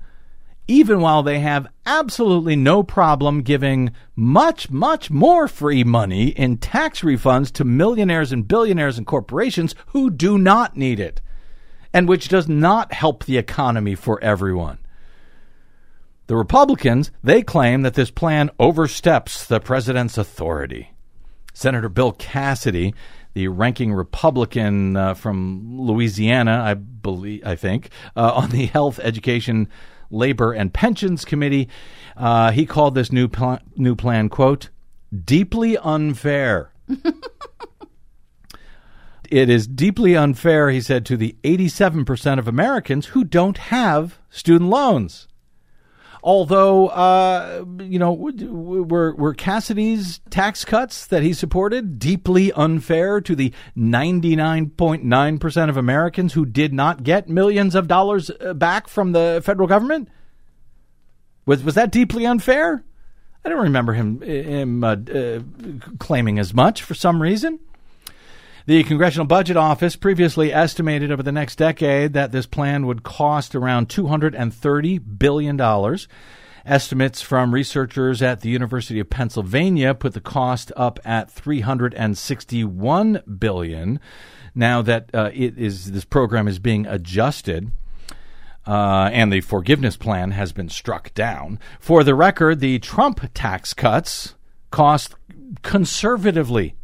Speaker 3: even while they have absolutely no problem giving much, much more free money in tax refunds to millionaires and billionaires and corporations who do not need it, and which does not help the economy for everyone. The Republicans, they claim that this plan oversteps the president's authority. Senator Bill Cassidy, the ranking Republican uh, from Louisiana, I believe, I think, uh, on the Health, Education, Labor, and Pensions Committee, uh, he called this new pl- new plan quote deeply unfair. it is deeply unfair, he said, to the 87% of Americans who don't have student loans although uh, you know were were Cassidy's tax cuts that he supported deeply unfair to the 99.9% of Americans who did not get millions of dollars uh, back from the federal government? Was was that deeply unfair? I don't remember him him uh, uh, claiming as much for some reason the Congressional Budget Office previously estimated over the next decade that this plan would cost around $230 billion. Estimates from researchers at the University of Pennsylvania put the cost up at 361 billion. Now that uh, it is this program is being adjusted. Uh, and the forgiveness plan has been struck down. For the record, the Trump tax cuts cost conservatively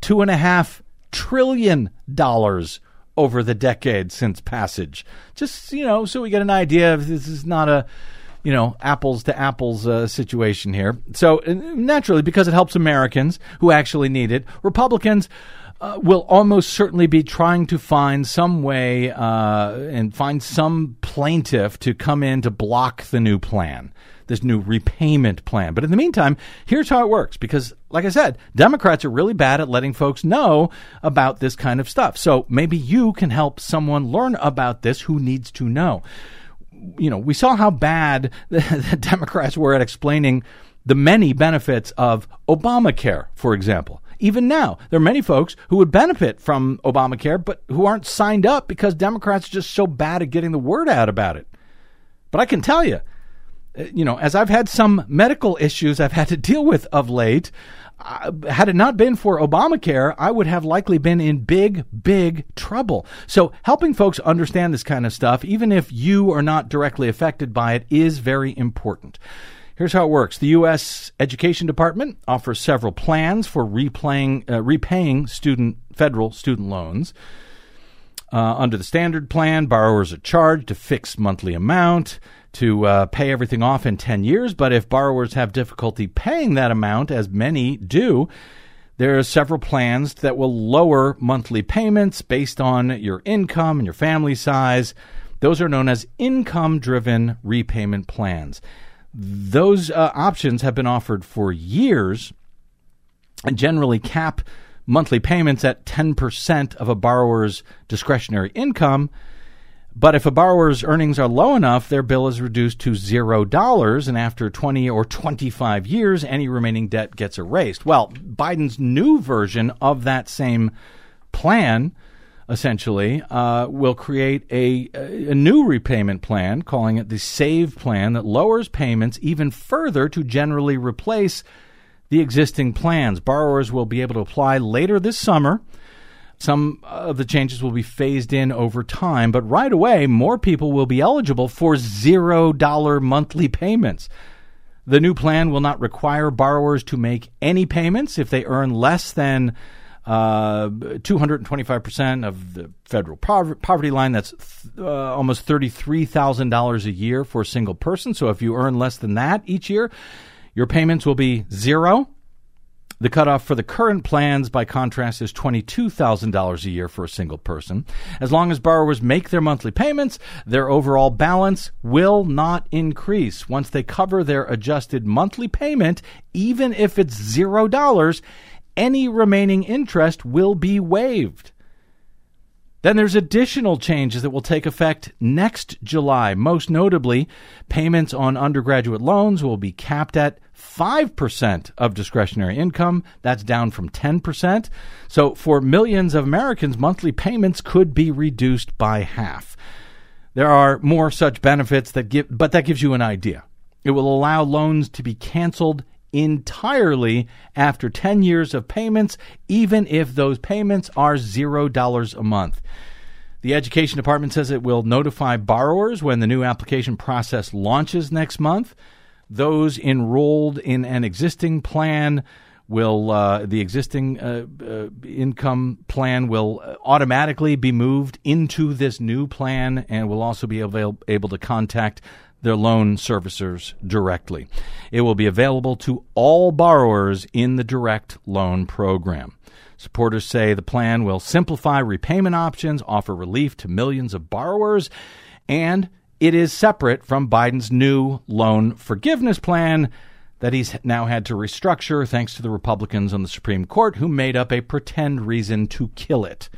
Speaker 3: two and a half trillion dollars over the decade since passage. Just you know, so we get an idea of this is not a you know apples to apples uh, situation here. So uh, naturally, because it helps Americans who actually need it, Republicans. Uh, will almost certainly be trying to find some way uh, and find some plaintiff to come in to block the new plan this new repayment plan. But in the meantime, here's how it works because, like I said, Democrats are really bad at letting folks know about this kind of stuff. So maybe you can help someone learn about this who needs to know. You know, we saw how bad the, the Democrats were at explaining the many benefits of Obamacare, for example. Even now, there are many folks who would benefit from Obamacare, but who aren't signed up because Democrats are just so bad at getting the word out about it. But I can tell you, you know, as I've had some medical issues I've had to deal with of late, uh, had it not been for Obamacare, I would have likely been in big, big trouble. So, helping folks understand this kind of stuff, even if you are not directly affected by it, is very important. Here's how it works. The U.S. Education Department offers several plans for replaying, uh, repaying student federal student loans. Uh, under the standard plan, borrowers are charged a fixed monthly amount to uh, pay everything off in 10 years. But if borrowers have difficulty paying that amount, as many do, there are several plans that will lower monthly payments based on your income and your family size. Those are known as income driven repayment plans. Those uh, options have been offered for years and generally cap monthly payments at 10% of a borrower's discretionary income. But if a borrower's earnings are low enough, their bill is reduced to $0, and after 20 or 25 years, any remaining debt gets erased. Well, Biden's new version of that same plan essentially, uh, will create a, a new repayment plan, calling it the SAVE plan, that lowers payments even further to generally replace the existing plans. Borrowers will be able to apply later this summer. Some of the changes will be phased in over time, but right away, more people will be eligible for $0 monthly payments. The new plan will not require borrowers to make any payments if they earn less than uh, 225% of the federal poverty line. That's uh, almost $33,000 a year for a single person. So if you earn less than that each year, your payments will be zero. The cutoff for the current plans, by contrast, is $22,000 a year for a single person. As long as borrowers make their monthly payments, their overall balance will not increase. Once they cover their adjusted monthly payment, even if it's $0, any remaining interest will be waived. Then there's additional changes that will take effect next July. Most notably, payments on undergraduate loans will be capped at 5% of discretionary income. That's down from 10%. So for millions of Americans, monthly payments could be reduced by half. There are more such benefits that give, but that gives you an idea. It will allow loans to be canceled entirely after 10 years of payments, even if those payments are $0 a month. The Education Department says it will notify borrowers when the new application process launches next month. Those enrolled in an existing plan will uh, the existing uh, uh, income plan will automatically be moved into this new plan and will also be avail- able to contact their loan servicers directly. It will be available to all borrowers in the direct loan program. Supporters say the plan will simplify repayment options, offer relief to millions of borrowers, and it is separate from Biden's new loan forgiveness plan that he's now had to restructure thanks to the Republicans on the Supreme Court who made up a pretend reason to kill it.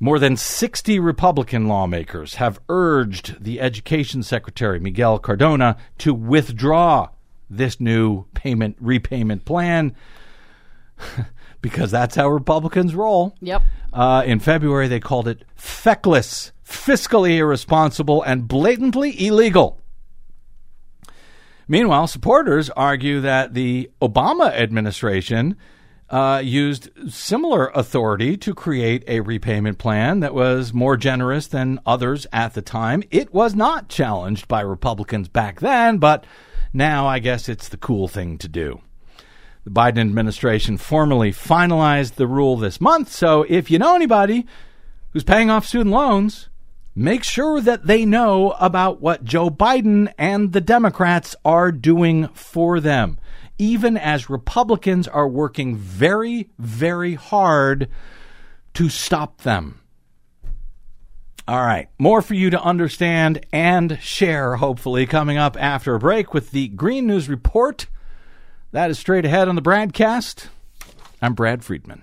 Speaker 3: More than 60 Republican lawmakers have urged the Education Secretary, Miguel Cardona, to withdraw this new payment repayment plan because that's how Republicans roll.
Speaker 5: Yep.
Speaker 3: Uh, in February, they called it feckless, fiscally irresponsible, and blatantly illegal. Meanwhile, supporters argue that the Obama administration uh, used similar authority to create a repayment plan that was more generous than others at the time. It was not challenged by Republicans back then, but now I guess it's the cool thing to do. The Biden administration formally finalized the rule this month, so if you know anybody who's paying off student loans, make sure that they know about what Joe Biden and the Democrats are doing for them, even as Republicans are working very, very hard to stop them. All right, more for you to understand and share, hopefully, coming up after a break with the Green News Report. That is straight ahead on the BradCast. I'm Brad Friedman.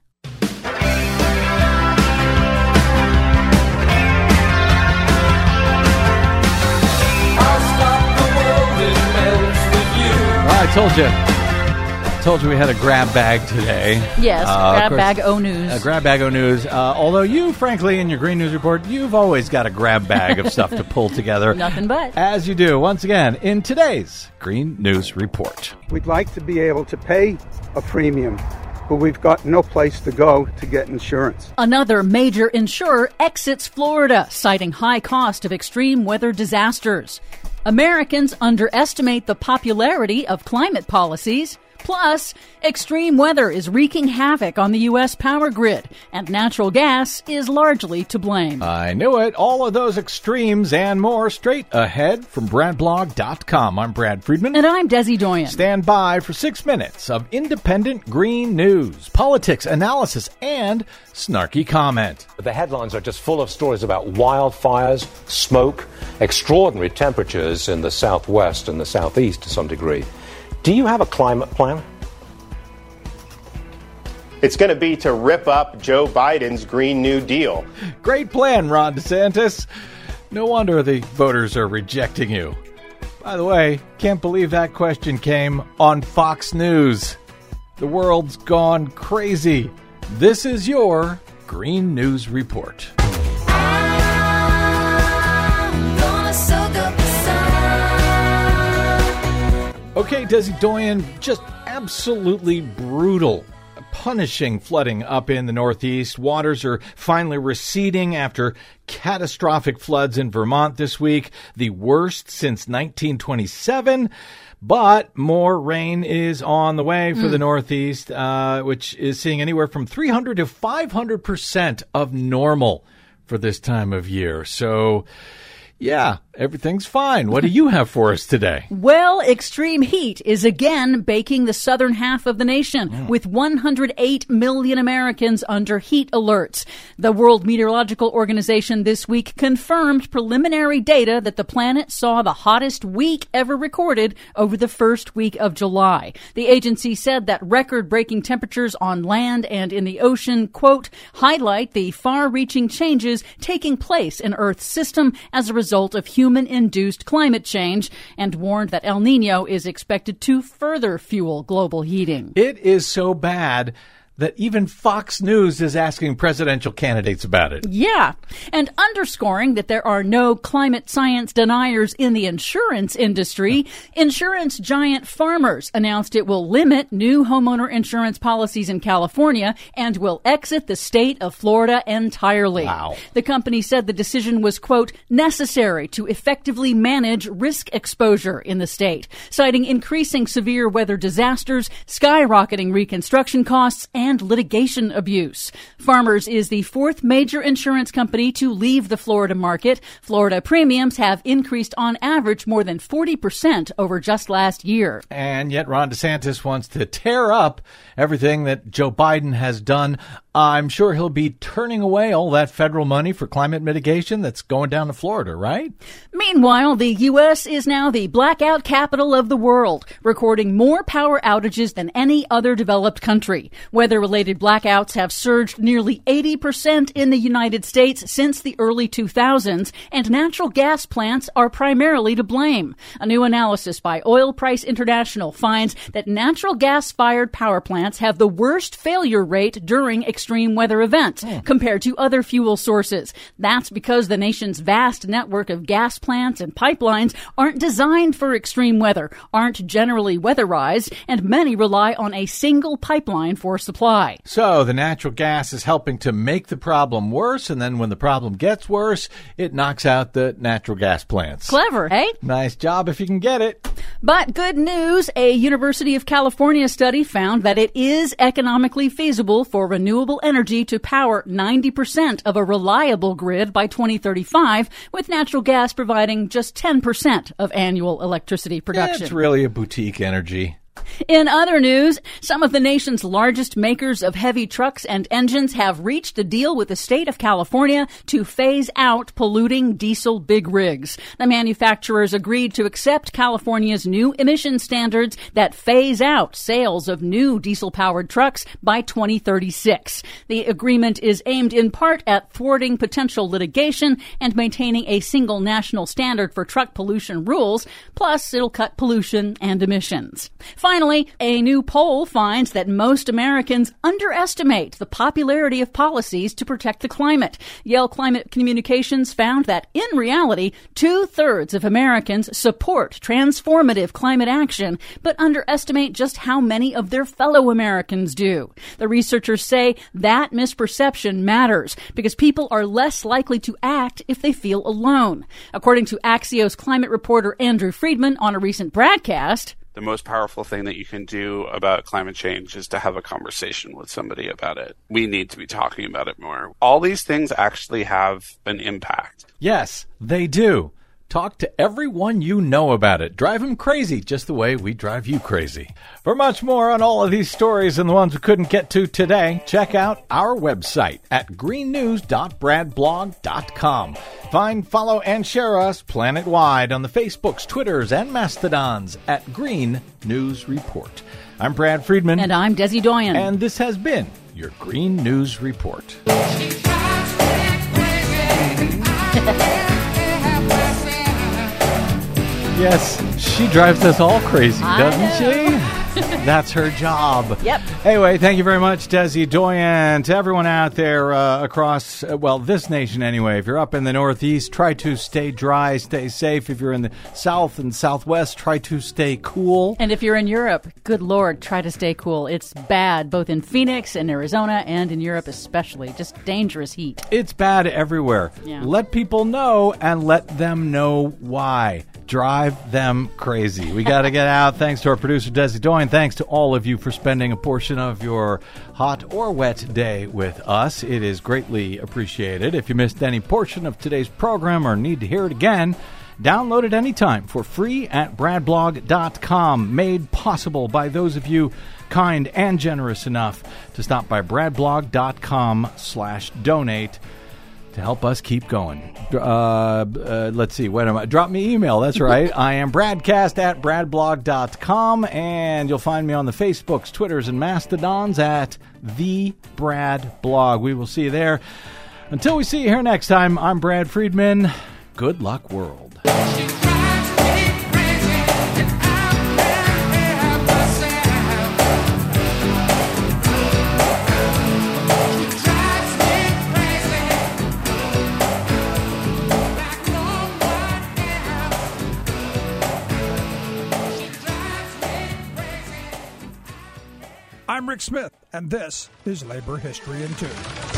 Speaker 3: I told you. Told you we had a grab bag today.
Speaker 5: Yes,
Speaker 3: Uh,
Speaker 5: grab
Speaker 3: course,
Speaker 5: bag O News.
Speaker 3: A grab bag o news. Uh, although you, frankly, in your Green News Report, you've always got a grab bag of stuff to pull together.
Speaker 5: Nothing but.
Speaker 3: As you do, once again, in today's Green News Report.
Speaker 8: We'd like to be able to pay a premium, but we've got no place to go to get insurance.
Speaker 5: Another major insurer exits Florida, citing high cost of extreme weather disasters. Americans underestimate the popularity of climate policies. Plus, extreme weather is wreaking havoc on the U.S. power grid, and natural gas is largely to blame.
Speaker 3: I knew it. All of those extremes and more straight ahead from BradBlog.com. I'm Brad Friedman.
Speaker 5: and I'm Desi Doyen.
Speaker 3: Stand by for six minutes of independent green news, politics, analysis, and snarky comment.
Speaker 9: The headlines are just full of stories about wildfires, smoke, extraordinary temperatures in the southwest and the southeast to some degree. Do you have a climate plan?
Speaker 10: It's going to be to rip up Joe Biden's Green New Deal.
Speaker 3: Great plan, Ron DeSantis. No wonder the voters are rejecting you. By the way, can't believe that question came on Fox News. The world's gone crazy. This is your Green News Report. Okay, Desi Doyen, just absolutely brutal. Punishing flooding up in the Northeast. Waters are finally receding after catastrophic floods in Vermont this week, the worst since 1927. But more rain is on the way for the Northeast, uh, which is seeing anywhere from 300 to 500 percent of normal for this time of year. So, yeah, everything's fine. What do you have for us today?
Speaker 5: Well, extreme heat is again baking the southern half of the nation mm. with 108 million Americans under heat alerts. The World Meteorological Organization this week confirmed preliminary data that the planet saw the hottest week ever recorded over the first week of July. The agency said that record breaking temperatures on land and in the ocean, quote, highlight the far reaching changes taking place in Earth's system as a result of human induced climate change and warned that El Nino is expected to further fuel global heating.
Speaker 3: It is so bad that even Fox News is asking presidential candidates about it.
Speaker 5: Yeah, and underscoring that there are no climate science deniers in the insurance industry, insurance giant Farmers announced it will limit new homeowner insurance policies in California and will exit the state of Florida entirely.
Speaker 3: Wow.
Speaker 5: The company said the decision was, quote, necessary to effectively manage risk exposure in the state, citing increasing severe weather disasters, skyrocketing reconstruction costs, and litigation abuse. Farmers is the fourth major insurance company to leave the Florida market. Florida premiums have increased on average more than 40% over just last year.
Speaker 3: And yet Ron DeSantis wants to tear up everything that Joe Biden has done. I'm sure he'll be turning away all that federal money for climate mitigation that's going down to Florida, right?
Speaker 5: Meanwhile, the U.S. is now the blackout capital of the world, recording more power outages than any other developed country. Weather related blackouts have surged nearly 80% in the United States since the early 2000s, and natural gas plants are primarily to blame. A new analysis by Oil Price International finds that natural gas fired power plants have the worst failure rate during extreme weather events hmm. compared to other fuel sources. That's because the nation's vast network of gas plants and pipelines aren't designed for extreme weather, aren't generally weatherized, and many rely on a single pipeline for supply.
Speaker 3: So the natural gas is helping to make the problem worse, and then when the problem gets worse, it knocks out the natural gas plants.
Speaker 5: Clever, hey?
Speaker 3: Nice job if you can get it.
Speaker 5: But good news, a University of California study found that it is economically feasible for renewable energy to power 90% of a reliable grid by 2035, with natural gas providing just 10% of annual electricity production.
Speaker 3: It's really a boutique energy.
Speaker 5: In other news, some of the nation's largest makers of heavy trucks and engines have reached a deal with the state of California to phase out polluting diesel big rigs. The manufacturers agreed to accept California's new emission standards that phase out sales of new diesel powered trucks by 2036. The agreement is aimed in part at thwarting potential litigation and maintaining a single national standard for truck pollution rules, plus it'll cut pollution and emissions. Finally, a new poll finds that most Americans underestimate the popularity of policies to protect the climate. Yale Climate Communications found that in reality, two thirds of Americans support transformative climate action, but underestimate just how many of their fellow Americans do. The researchers say that misperception matters because people are less likely to act if they feel alone. According to Axios climate reporter Andrew Freedman on a recent broadcast,
Speaker 11: the most powerful thing that you can do about climate change is to have a conversation with somebody about it. We need to be talking about it more. All these things actually have an impact.
Speaker 3: Yes, they do. Talk to everyone you know about it. Drive them crazy, just the way we drive you crazy. For much more on all of these stories and the ones we couldn't get to today, check out our website at greennews.bradblog.com. Find, follow, and share us planet-wide on the Facebooks, Twitters, and Mastodons at Green News Report. I'm Brad Friedman.
Speaker 5: And I'm Desi Doyen.
Speaker 3: And this has been your Green News Report. Yes, she drives us all crazy, doesn't she? That's her job.
Speaker 5: Yep.
Speaker 3: Anyway, thank you very much, Desi Doyen. To everyone out there uh, across, uh, well, this nation anyway, if you're up in the Northeast, try to stay dry, stay safe. If you're in the South and Southwest, try to stay cool.
Speaker 5: And if you're in Europe, good Lord, try to stay cool. It's bad both in Phoenix and Arizona and in Europe especially. Just dangerous heat.
Speaker 3: It's bad everywhere.
Speaker 5: Yeah.
Speaker 3: Let people know and let them know why. Drive them crazy. We got to get out. Thanks to our producer, Desi Doyen. Thanks to all of you for spending a portion of your hot or wet day with us. It is greatly appreciated. If you missed any portion of today's program or need to hear it again, Download it anytime for free at bradblog.com. Made possible by those of you kind and generous enough to stop by bradblog.com slash donate to help us keep going. Uh, uh, let's see. What am I? Drop me email. That's right. I am bradcast at bradblog.com, and you'll find me on the Facebooks, Twitters, and Mastodons at the Brad Blog. We will see you there. Until we see you here next time, I'm Brad Friedman. Good luck, world.
Speaker 12: I'm Rick Smith, and this is Labor History in Two.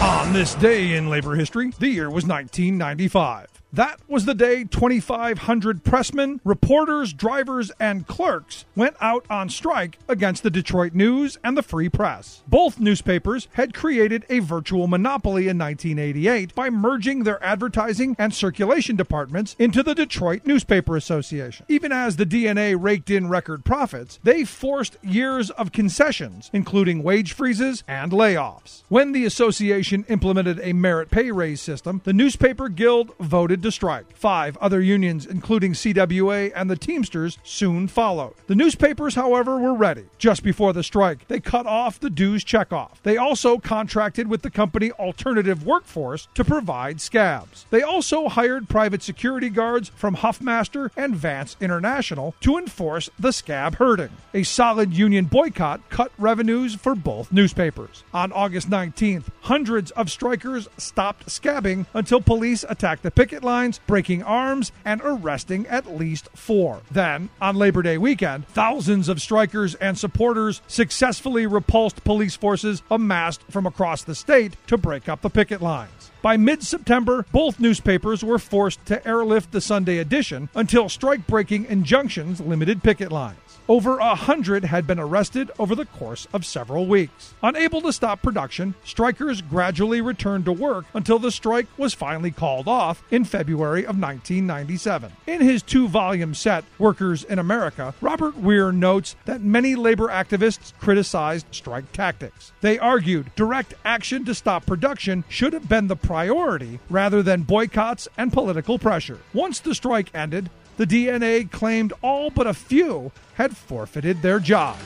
Speaker 12: On this day in labor history, the year was 1995. That was the day 2,500 pressmen, reporters, drivers, and clerks went out on strike against the Detroit News and the Free Press. Both newspapers had created a virtual monopoly in 1988 by merging their advertising and circulation departments into the Detroit Newspaper Association. Even as the DNA raked in record profits, they forced years of concessions, including wage freezes and layoffs. When the association implemented a merit pay raise system, the newspaper guild voted to strike. Five other unions, including CWA and the Teamsters, soon followed. The newspapers, however, were ready. Just before the strike, they cut off the dues checkoff. They also contracted with the company Alternative Workforce to provide scabs. They also hired private security guards from Huffmaster and Vance International to enforce the scab herding. A solid union boycott cut revenues for both newspapers. On August 19th, hundreds of strikers stopped scabbing until police attacked the picket lines, breaking arms and arresting at least four. Then, on Labor Day weekend, thousands of strikers and supporters successfully repulsed police forces amassed from across the state to break up the picket lines. By mid September, both newspapers were forced to airlift the Sunday edition until strike breaking injunctions limited picket lines. Over a hundred had been arrested over the course of several weeks. Unable to stop production, strikers gradually returned to work until the strike was finally called off in February of 1997. In his two volume set, Workers in America, Robert Weir notes that many labor activists criticized strike tactics. They argued direct action to stop production should have been the priority rather than boycotts and political pressure. Once the strike ended, the DNA claimed all but a few had forfeited their jobs.